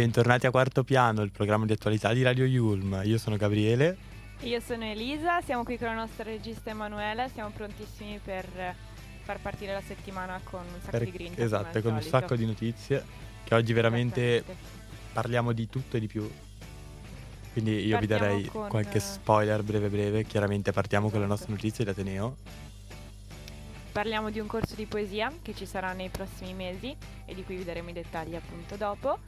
Bentornati a Quarto Piano, il programma di attualità di Radio Yulm. Io sono Gabriele. Io sono Elisa, siamo qui con la nostra regista Emanuela, siamo prontissimi per far partire la settimana con un sacco Per- di grinta. esatto, con un sacco di notizie, che oggi veramente parliamo di tutto e di più. Quindi io vi Partiamo darei con- qualche spoiler breve breve. Chiaramente partiamo con le Esatto. nostre notizie di Ateneo. Parliamo di un corso di poesia che ci sarà nei prossimi mesi e di cui vi daremo i dettagli appunto dopo.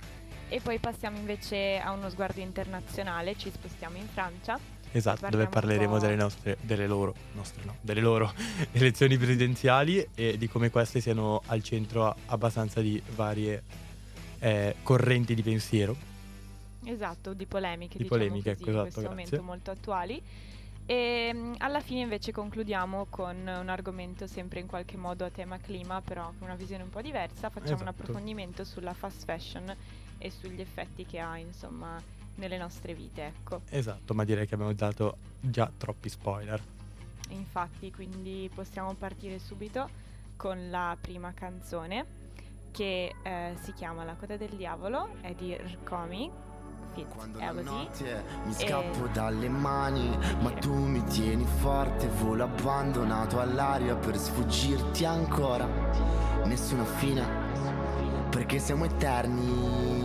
E poi passiamo invece a uno sguardo internazionale, ci spostiamo in Francia. Esatto, dove un parleremo delle nostre, delle loro, nostre no, delle loro elezioni presidenziali e di come queste siano al centro abbastanza di varie eh, correnti di pensiero. Esatto, di polemiche, Di diciamo polemiche, così, ecco, in esatto, questo grazie. momento molto attuali. E mm, alla fine invece concludiamo con un argomento sempre in qualche modo a tema clima, però con una visione un po' diversa. Facciamo un Esatto. approfondimento sulla fast fashion e sugli effetti che ha, insomma, nelle nostre vite, ecco. Esatto, ma direi che abbiamo dato già troppi spoiler. Infatti, quindi possiamo partire subito con la prima canzone che eh, si chiama La coda del diavolo, è di Rkomi, Fit Quando la notte mi E- scappo dalle mani, ma tu mi tieni forte, volo abbandonato all'aria per sfuggirti ancora. Nessuna fine, perché siamo eterni,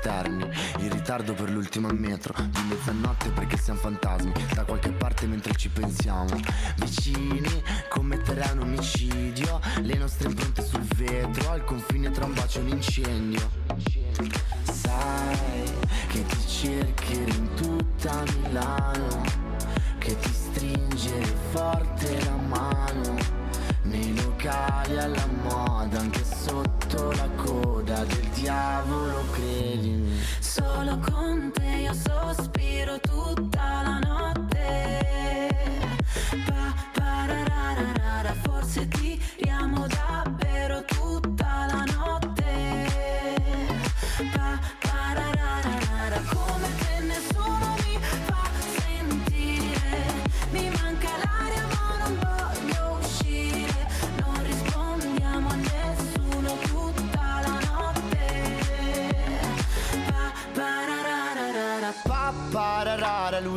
eterni. In ritardo per l'ultima metro. Di mezzanotte perché siamo fantasmi. Da qualche parte mentre ci pensiamo. Vicini, commetterai un omicidio. Le nostre impronte sul vetro. Al confine tra un bacio e un incendio. Sai che ti cercherò in tutta Milano. Che ti stringere forte la mano. Nei locali alla moda, anche sotto la coda del diavolo, credimi. Solo con te io sospiro tutta la notte. Pa, parararara, forse tiriamo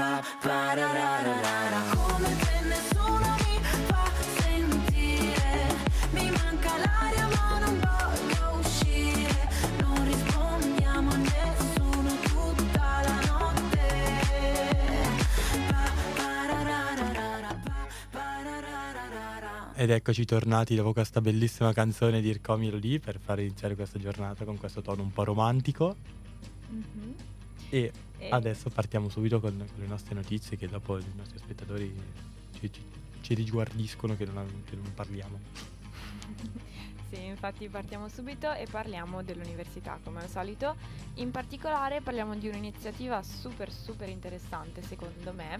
Pa, parararara. come se nessuno mi fa sentire. Mi manca l'aria ma non voglio uscire. Non rispondiamo a nessuno tutta la notte. Pa, parararara, pa, parararara. Ed eccoci tornati dopo questa bellissima canzone di Ircomi Elodie per far iniziare questa giornata con questo tono un po' romantico. Mhm. E E- adesso partiamo subito con, le nostre notizie che dopo i nostri spettatori ci, ci, ci riguardiscono che non, che non parliamo. Sì, infatti partiamo subito e parliamo dell'università come al solito. In particolare parliamo di un'iniziativa super super interessante secondo me,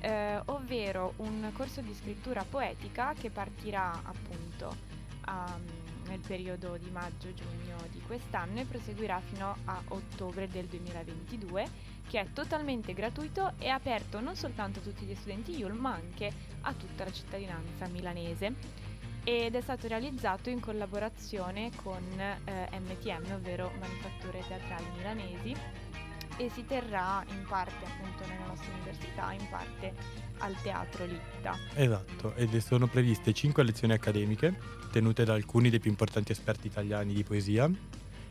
eh, ovvero un corso di scrittura poetica che partirà appunto um, nel periodo di maggio-giugno di quest'anno e proseguirà fino a ottobre del 2022, che è totalmente gratuito e aperto non soltanto a tutti gli studenti IUL, ma anche a tutta la cittadinanza milanese. ed è stato realizzato in collaborazione con eh, MTM, ovvero Manifatture Teatrali Milanesi, e si terrà in parte appunto nella nostra università, in parte al Teatro Litta. Esatto, ed sono previste 5 lezioni accademiche, tenute da alcuni dei più importanti esperti italiani di poesia,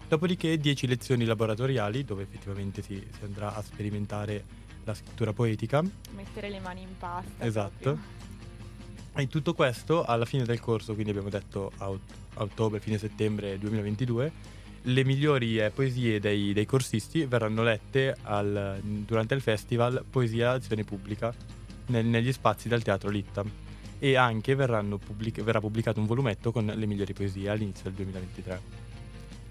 dopodiché 10 lezioni laboratoriali, dove effettivamente si, si andrà a sperimentare la scrittura poetica. Mettere le mani in pasta. Esatto. proprio. E tutto questo alla fine del corso, quindi abbiamo detto a, ot- a ottobre, fine settembre 2022, le migliori eh, poesie dei, dei corsisti verranno lette al- durante il festival Poesia Azione Pubblica nel- negli spazi del Teatro Litta. E anche pubblic- verrà pubblicato un volumetto con le migliori poesie all'inizio del 2023.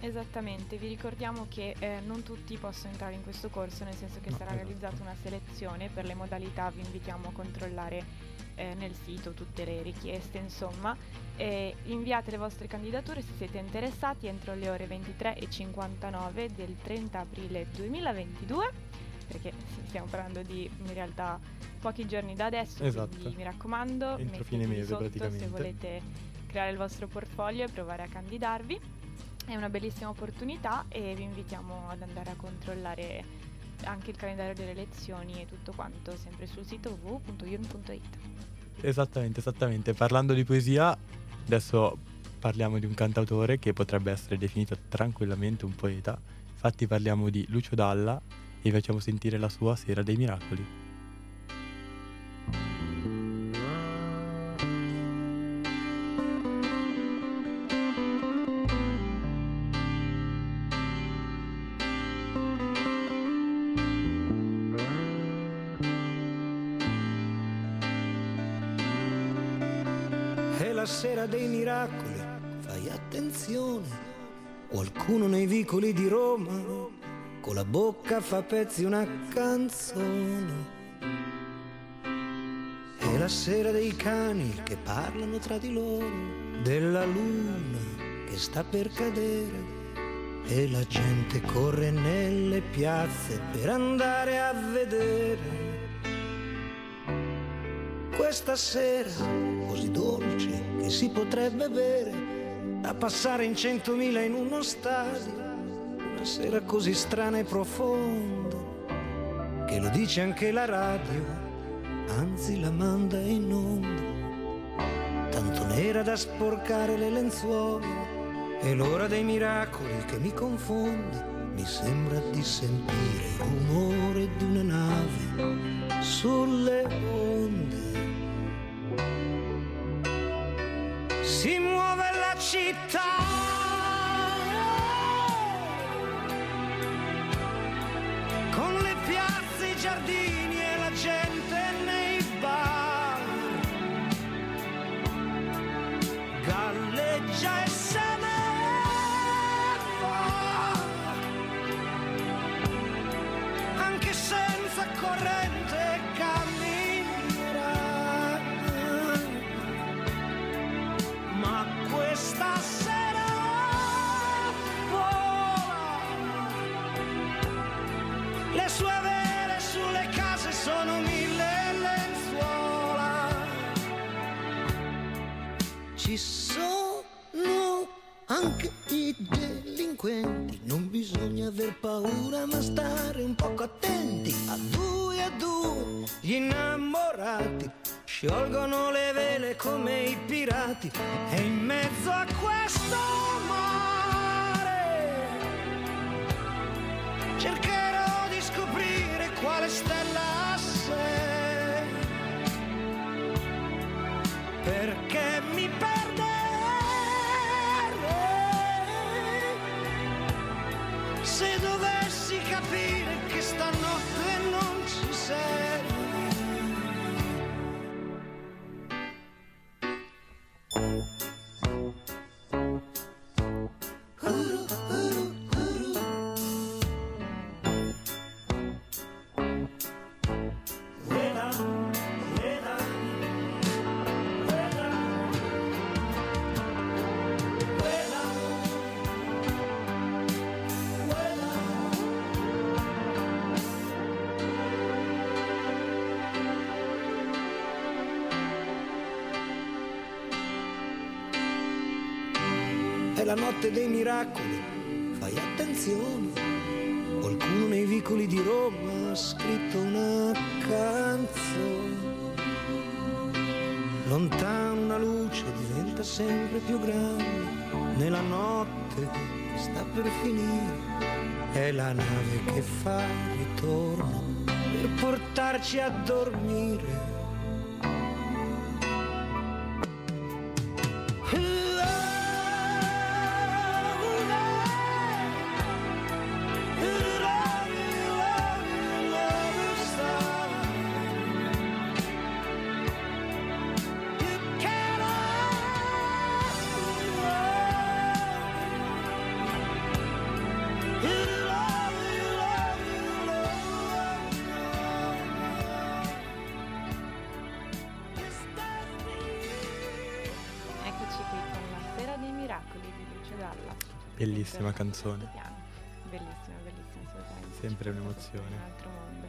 Esattamente, vi ricordiamo che eh, non tutti possono entrare in questo corso, nel senso che No, sarà esatto. realizzata una selezione, per le modalità vi invitiamo a controllare eh, nel sito tutte le richieste, insomma. E inviate le vostre candidature se siete interessati entro le ore 23.59 del 30 aprile 2022, perché stiamo parlando di in realtà pochi giorni da adesso, Esatto. quindi mi raccomando, Entro fine mese, sotto se volete creare il vostro portfolio e provare a candidarvi. È una bellissima opportunità e vi invitiamo ad andare a controllare anche il calendario delle lezioni e tutto quanto sempre sul sito www.yun.it. Esattamente, esattamente. Parlando di poesia, adesso parliamo di un cantautore che potrebbe essere definito tranquillamente un poeta. Infatti parliamo di Lucio Dalla e vi facciamo sentire la sua Sera dei Miracoli. Miracoli, fai attenzione. Qualcuno nei vicoli di Roma con la bocca fa pezzi una canzone. È la sera dei cani che parlano tra di loro, della luna che sta per cadere. E la gente corre nelle piazze per andare a vedere questa sera così dolce si potrebbe bere da passare in centomila in uno stadio una sera così strana e profonda che lo dice anche la radio anzi la manda in onda. Tanto nera da sporcare le lenzuola è l'ora dei miracoli che mi confonde mi sembra di sentire il rumore di una nave sulle onde delinquenti, non bisogna aver paura ma stare un poco attenti. A due a due gli innamorati sciolgono le vele come i pirati e in mezzo a questo mare la notte dei miracoli, fai attenzione. Qualcuno nei vicoli di Roma ha scritto una canzone. Lontano una luce diventa sempre più grande, nella notte sta per finire. È la nave che fa ritorno per portarci a dormire. Bellissima canzone. Bellissima, bellissima assolutamente. Sempre un'emozione. Un altro mondo.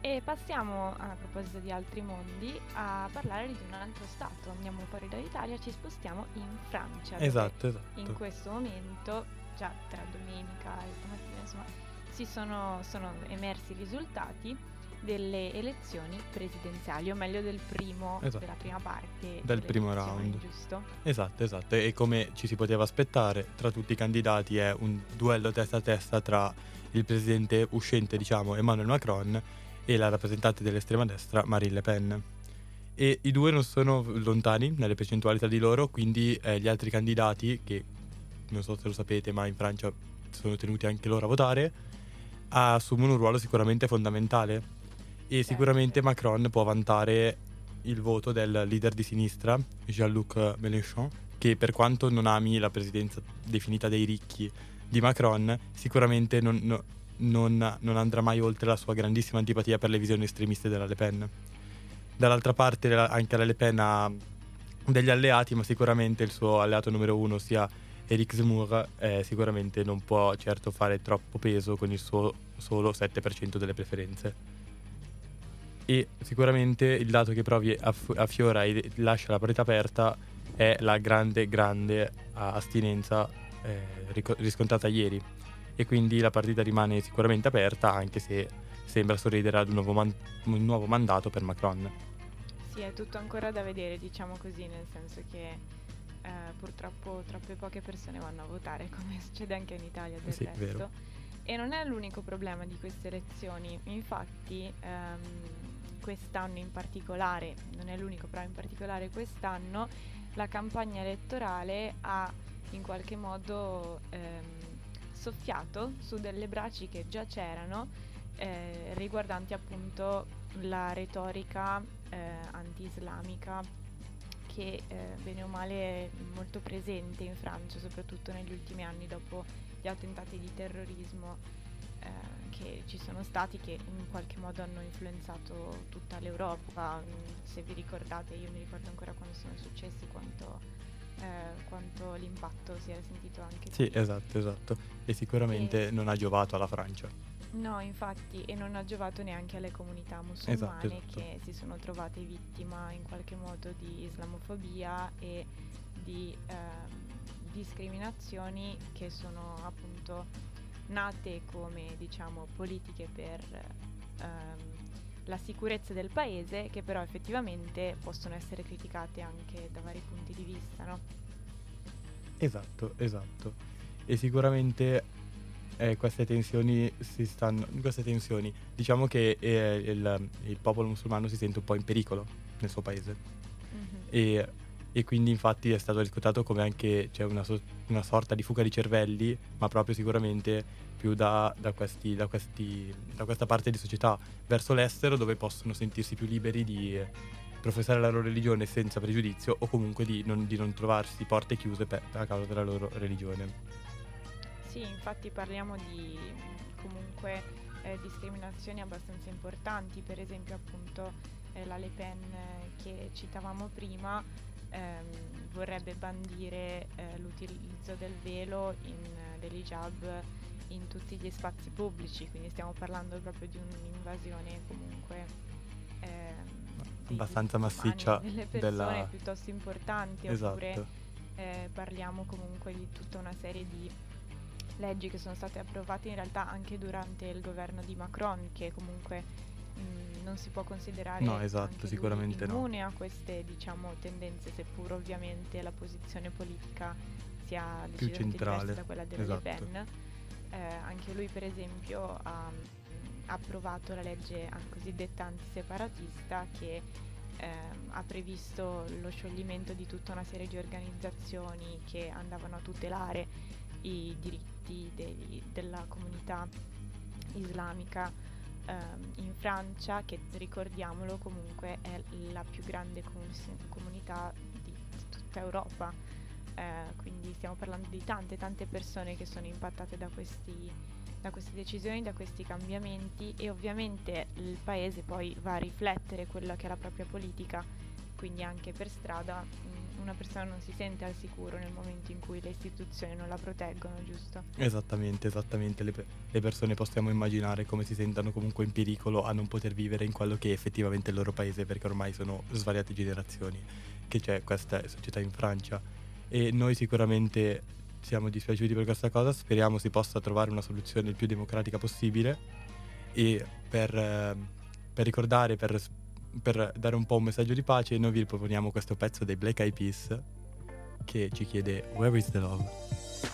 E passiamo, a proposito di altri mondi, a parlare di un altro stato. Andiamo fuori dall'Italia, ci spostiamo in Francia. Esatto, esatto. In questo momento, già tra domenica e stamattina, insomma, si sono, sono emersi i risultati delle elezioni presidenziali, o meglio del primo, Esatto. della prima parte Del primo round. giusto? Esatto, esatto. E come ci si poteva aspettare, tra tutti i candidati è un duello testa a testa tra il presidente uscente, diciamo, Emmanuel Macron e la rappresentante dell'estrema destra, Marine Le Pen. E i due non sono lontani nelle percentuali tra di loro, quindi eh, gli altri candidati, che non so se lo sapete, ma in Francia sono tenuti anche loro a votare, assumono un ruolo sicuramente fondamentale. E Certo. sicuramente Macron può vantare il voto del leader di sinistra, Jean-Luc Mélenchon, che per quanto non ami la presidenza definita dei ricchi di Macron, sicuramente non, no- non- non andrà mai oltre la sua grandissima antipatia per le visioni estremiste della Le Pen. Dall'altra parte anche la Le Pen ha degli alleati, ma sicuramente il suo alleato numero uno, sia Eric Zemmour, eh, sicuramente non può certo fare troppo peso con il suo solo 7% delle preferenze. E sicuramente il dato che provi aff- affiora e lascia la partita aperta è la grande, grande ah, astinenza eh, riscontrata ieri. E quindi la partita rimane sicuramente aperta, anche se sembra sorridere ad un nuovo, man- un nuovo mandato per Macron. Sì, è tutto ancora da vedere, diciamo così, nel senso che eh, purtroppo troppe poche persone vanno a votare, come succede anche in Italia del Sì, resto. vero. E non è l'unico problema di queste elezioni, infatti ehm, quest'anno in particolare, non è l'unico, però in particolare quest'anno, la campagna elettorale ha in qualche modo ehm, soffiato su delle braci che già c'erano eh, riguardanti appunto la retorica eh, anti-islamica che eh, bene o male è molto presente in Francia, soprattutto negli ultimi anni dopo gli attentati di terrorismo eh, che ci sono stati che in qualche modo hanno influenzato tutta l'Europa. Se vi ricordate, io mi ricordo ancora quando sono successi quanto, eh, quanto l'impatto si era sentito anche Sì, qui. esatto, esatto. E sicuramente E- non ha giovato alla Francia. No, infatti, e non ha giovato neanche alle comunità musulmane esatto. che si sono trovate vittima in qualche modo di islamofobia e di ehm, discriminazioni che sono appunto nate come diciamo politiche per ehm, la sicurezza del paese che però effettivamente possono essere criticate anche da vari punti di vista, no? Esatto, esatto. E sicuramente eh, queste tensioni si stanno. Queste tensioni, diciamo che eh, il, il popolo musulmano si sente un po' in pericolo nel suo paese. Mhm. E, e quindi infatti è stato riscontrato come anche c'è una, so- una sorta di fuga di cervelli, ma proprio sicuramente più da, da questi, da, questi, da questa parte di società verso l'estero dove possono sentirsi più liberi di professare la loro religione senza pregiudizio o comunque di non, di non trovarsi porte chiuse per- a causa della loro religione. Sì, infatti parliamo di comunque eh, discriminazioni abbastanza importanti, per esempio appunto eh, la Le Pen eh, che citavamo prima ehm, vorrebbe bandire eh, l'utilizzo del velo in, eh, dell'hijab in tutti gli spazi pubblici, quindi stiamo parlando proprio di un'invasione comunque ehm, Abbastanza massiccia delle persone della- piuttosto importanti, Esatto. oppure eh, parliamo comunque di tutta una serie di leggi che sono state approvate in realtà anche durante il governo di Macron, che comunque mh, non si può considerare No, esatto, sicuramente no. immune a queste diciamo, tendenze, seppur ovviamente la posizione politica sia Più centrale, da quella della esatto. Le Pen. Eh, anche lui per esempio ha approvato la legge ah, cosiddetta antiseparatista che ehm, ha previsto lo scioglimento di tutta una serie di organizzazioni che andavano a tutelare i diritti dei- della comunità islamica ehm, in Francia, che ricordiamolo comunque è la più grande comus- comunità di, di tutta Europa. Eh, quindi stiamo parlando di tante tante persone che sono impattate da questi, da queste decisioni, da questi cambiamenti e ovviamente il paese poi va a riflettere quella che è la propria politica, quindi anche per strada mh, una persona non si sente al sicuro nel momento in cui le istituzioni non la proteggono, giusto? Esattamente, esattamente. Le, le persone possiamo immaginare come si sentano comunque in pericolo a non poter vivere in quello che è effettivamente il loro paese, perché ormai sono svariate generazioni che c'è questa società in Francia. E noi sicuramente siamo dispiaciuti per questa cosa, speriamo si possa trovare una soluzione il più democratica possibile e per, eh, per ricordare, per, per dare un po' un messaggio di pace, noi vi proponiamo questo pezzo dei Black Eyed Peas che ci chiede Where is the love?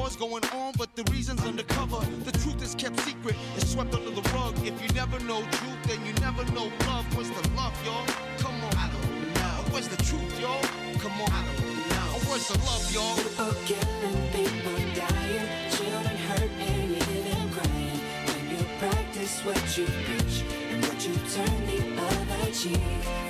A war's going on, but the reason's undercover. The truth is kept secret, it's swept under the rug. If you never know truth, then you never know love. Where's the love, y'all? Come on. I don't know. Where's the truth, y'all? Come on. I don't know. Where's the love, y'all? People killing, people dying, children hurt and you crying. When you practice what you preach and what you turn the other cheek.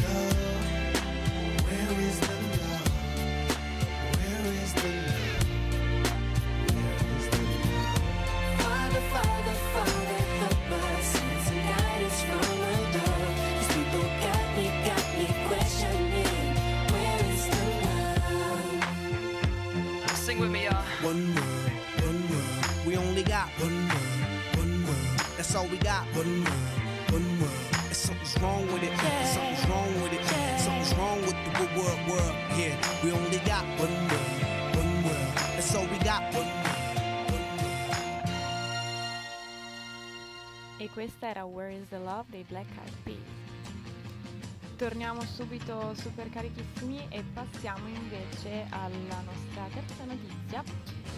Questa era Where is the Love dei Black Eyed Peas. Torniamo subito super carichissimi e passiamo invece alla nostra terza notizia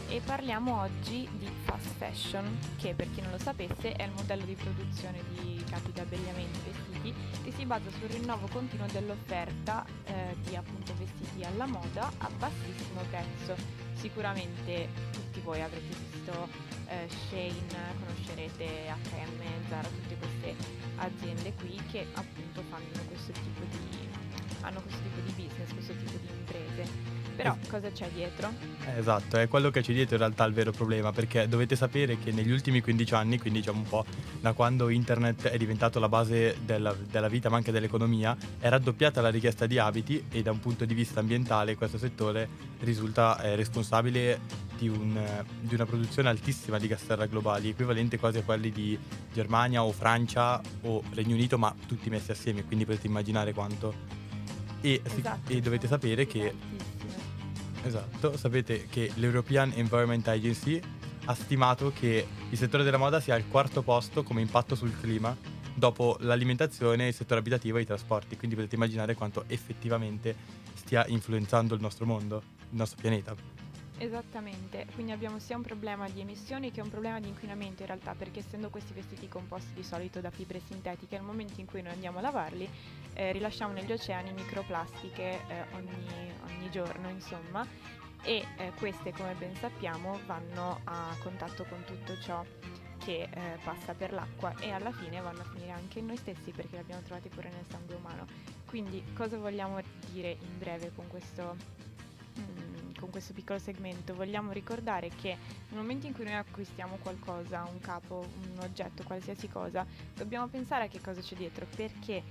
e parliamo oggi di fast fashion, che per chi non lo sapesse è il modello di produzione di capi d'abbigliamento e vestiti che si basa sul rinnovo continuo dell'offerta eh, di appunto vestiti alla moda a bassissimo prezzo. Sicuramente tutti voi avrete visto eh, Shane, conoscerete H&M, Zara, tutte queste aziende qui che appunto fanno questo tipo di hanno questo tipo di business, questo tipo di imprese. Però cosa c'è dietro? Esatto, è quello che c'è dietro in realtà il vero problema, perché dovete sapere che negli ultimi 15 anni, quindi diciamo un po' da quando internet è diventato la base della, della vita ma anche dell'economia, è raddoppiata la richiesta di abiti e da un punto di vista ambientale questo settore risulta eh, responsabile di, un, eh, di una produzione altissima di gas serra globali, equivalente quasi a quelli di Germania o Francia o Regno Unito, ma tutti messi assieme, quindi potete immaginare quanto. E, si- Esatto, e dovete sapere che tantissime. Esatto, sapete che l'European Environment Agency ha stimato che il settore della moda sia al quarto posto come impatto sul clima dopo l'alimentazione, il settore abitativo e i trasporti, quindi potete immaginare quanto effettivamente stia influenzando il nostro mondo, il nostro pianeta. Esattamente, quindi abbiamo sia un problema di emissioni che un problema di inquinamento in realtà, perché essendo questi vestiti composti di solito da fibre sintetiche, nel momento in cui noi andiamo a lavarli, eh, rilasciamo negli oceani microplastiche eh, ogni, ogni giorno, insomma, e eh, queste, come ben sappiamo, vanno a contatto con tutto ciò che eh, passa per l'acqua e alla fine vanno a finire anche in noi stessi perché li abbiamo trovati pure nel sangue umano. Quindi cosa vogliamo dire in breve con questo mm, con questo piccolo segmento vogliamo ricordare che nel momento in cui noi acquistiamo qualcosa, un capo, un oggetto, qualsiasi cosa, dobbiamo pensare a che cosa c'è dietro, perché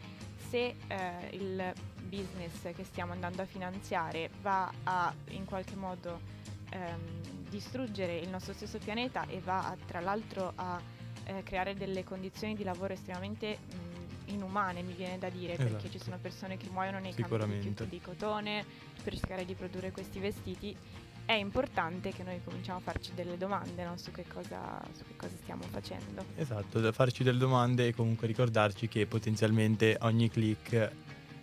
se eh, il business che stiamo andando a finanziare va a in qualche modo ehm, distruggere il nostro stesso pianeta e va a, tra l'altro a eh, creare delle condizioni di lavoro estremamente mh, inumane, mi viene da dire, perché Esatto. ci sono persone che muoiono nei campi di chiuso di cotone per cercare di produrre questi vestiti. È importante che noi cominciamo a farci delle domande no, su, che cosa, su che cosa stiamo facendo. Esatto, da farci delle domande e comunque ricordarci che potenzialmente ogni click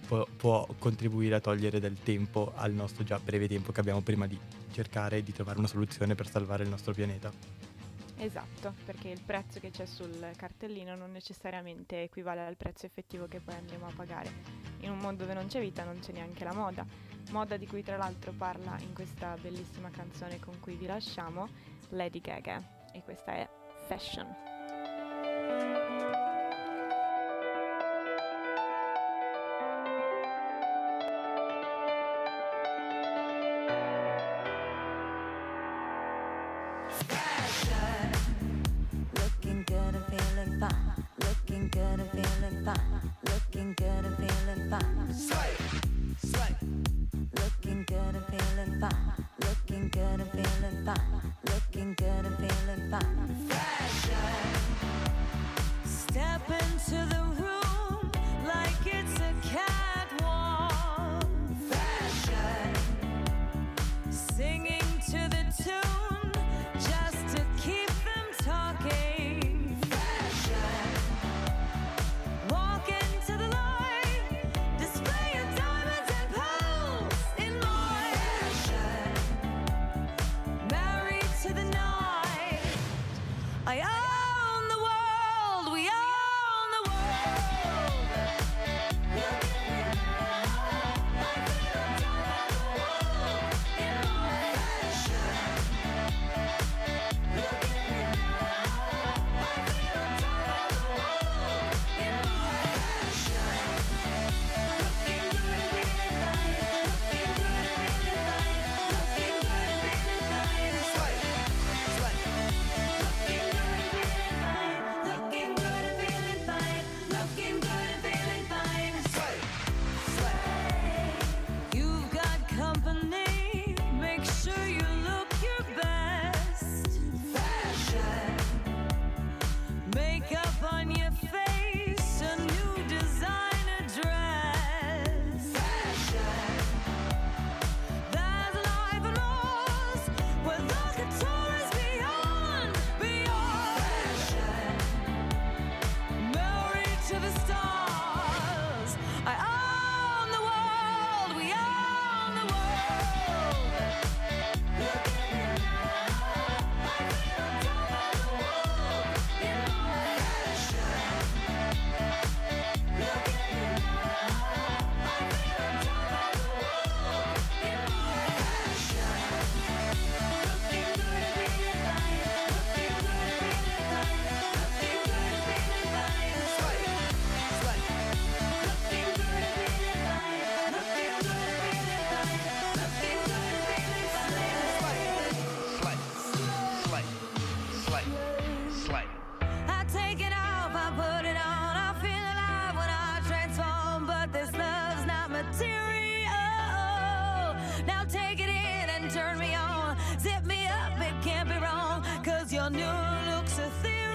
può, può contribuire a togliere del tempo al nostro già breve tempo che abbiamo prima di cercare di trovare una soluzione per salvare il nostro pianeta. Esatto, perché il prezzo che c'è sul cartellino non necessariamente equivale al prezzo effettivo che poi andremo a pagare. In un mondo dove non c'è vita non c'è neanche la moda. Moda di cui tra l'altro parla in questa bellissima canzone con cui vi lasciamo Lady Gaga e questa è Fashion. Looking good and feeling fine. Looking good and feeling fine. Slay, slay. Looking good and feeling fine. Looking good and feeling fine. Looking good and feeling fine. Fashion. Step into the room like it's Now take it in and turn me on. Zip me up, it can't be wrong. Cause your new looks a theory.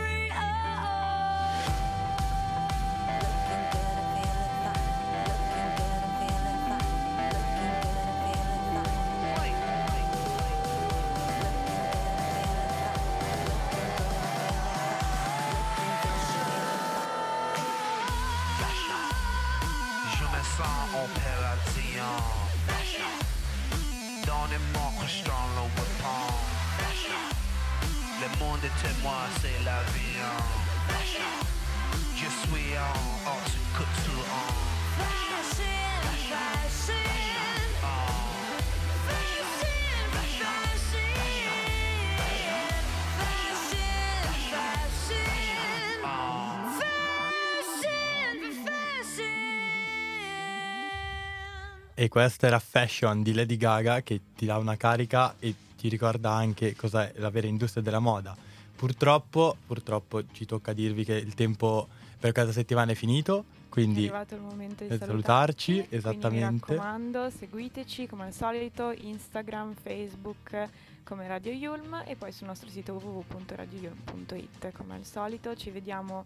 E questa era Fashion di Lady Gaga che ti dà una carica e ti ricorda anche cos'è la vera industria della moda. Purtroppo, purtroppo ci tocca dirvi che il tempo per questa settimana è finito, È quindi arrivato il momento di salutarci, salutarci. esattamente. Mi raccomando, seguiteci come al solito, Instagram, Facebook come Radio Yulm e poi sul nostro sito www.radioyulm.it. Come al solito ci vediamo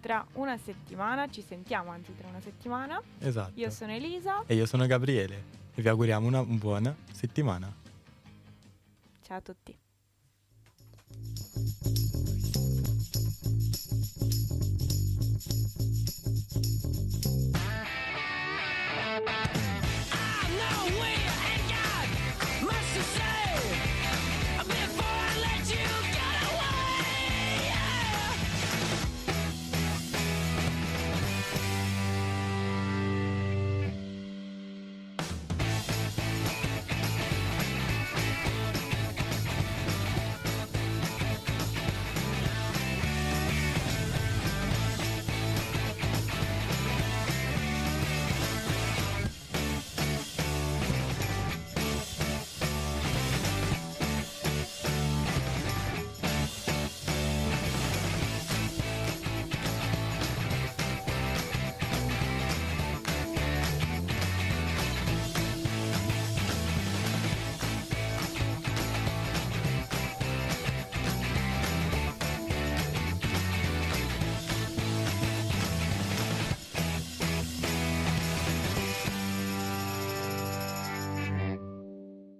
tra una settimana, ci sentiamo anzi tra una settimana. esatto. Io sono Elisa, E io sono Gabriele e vi auguriamo una buona settimana. ciao a tutti.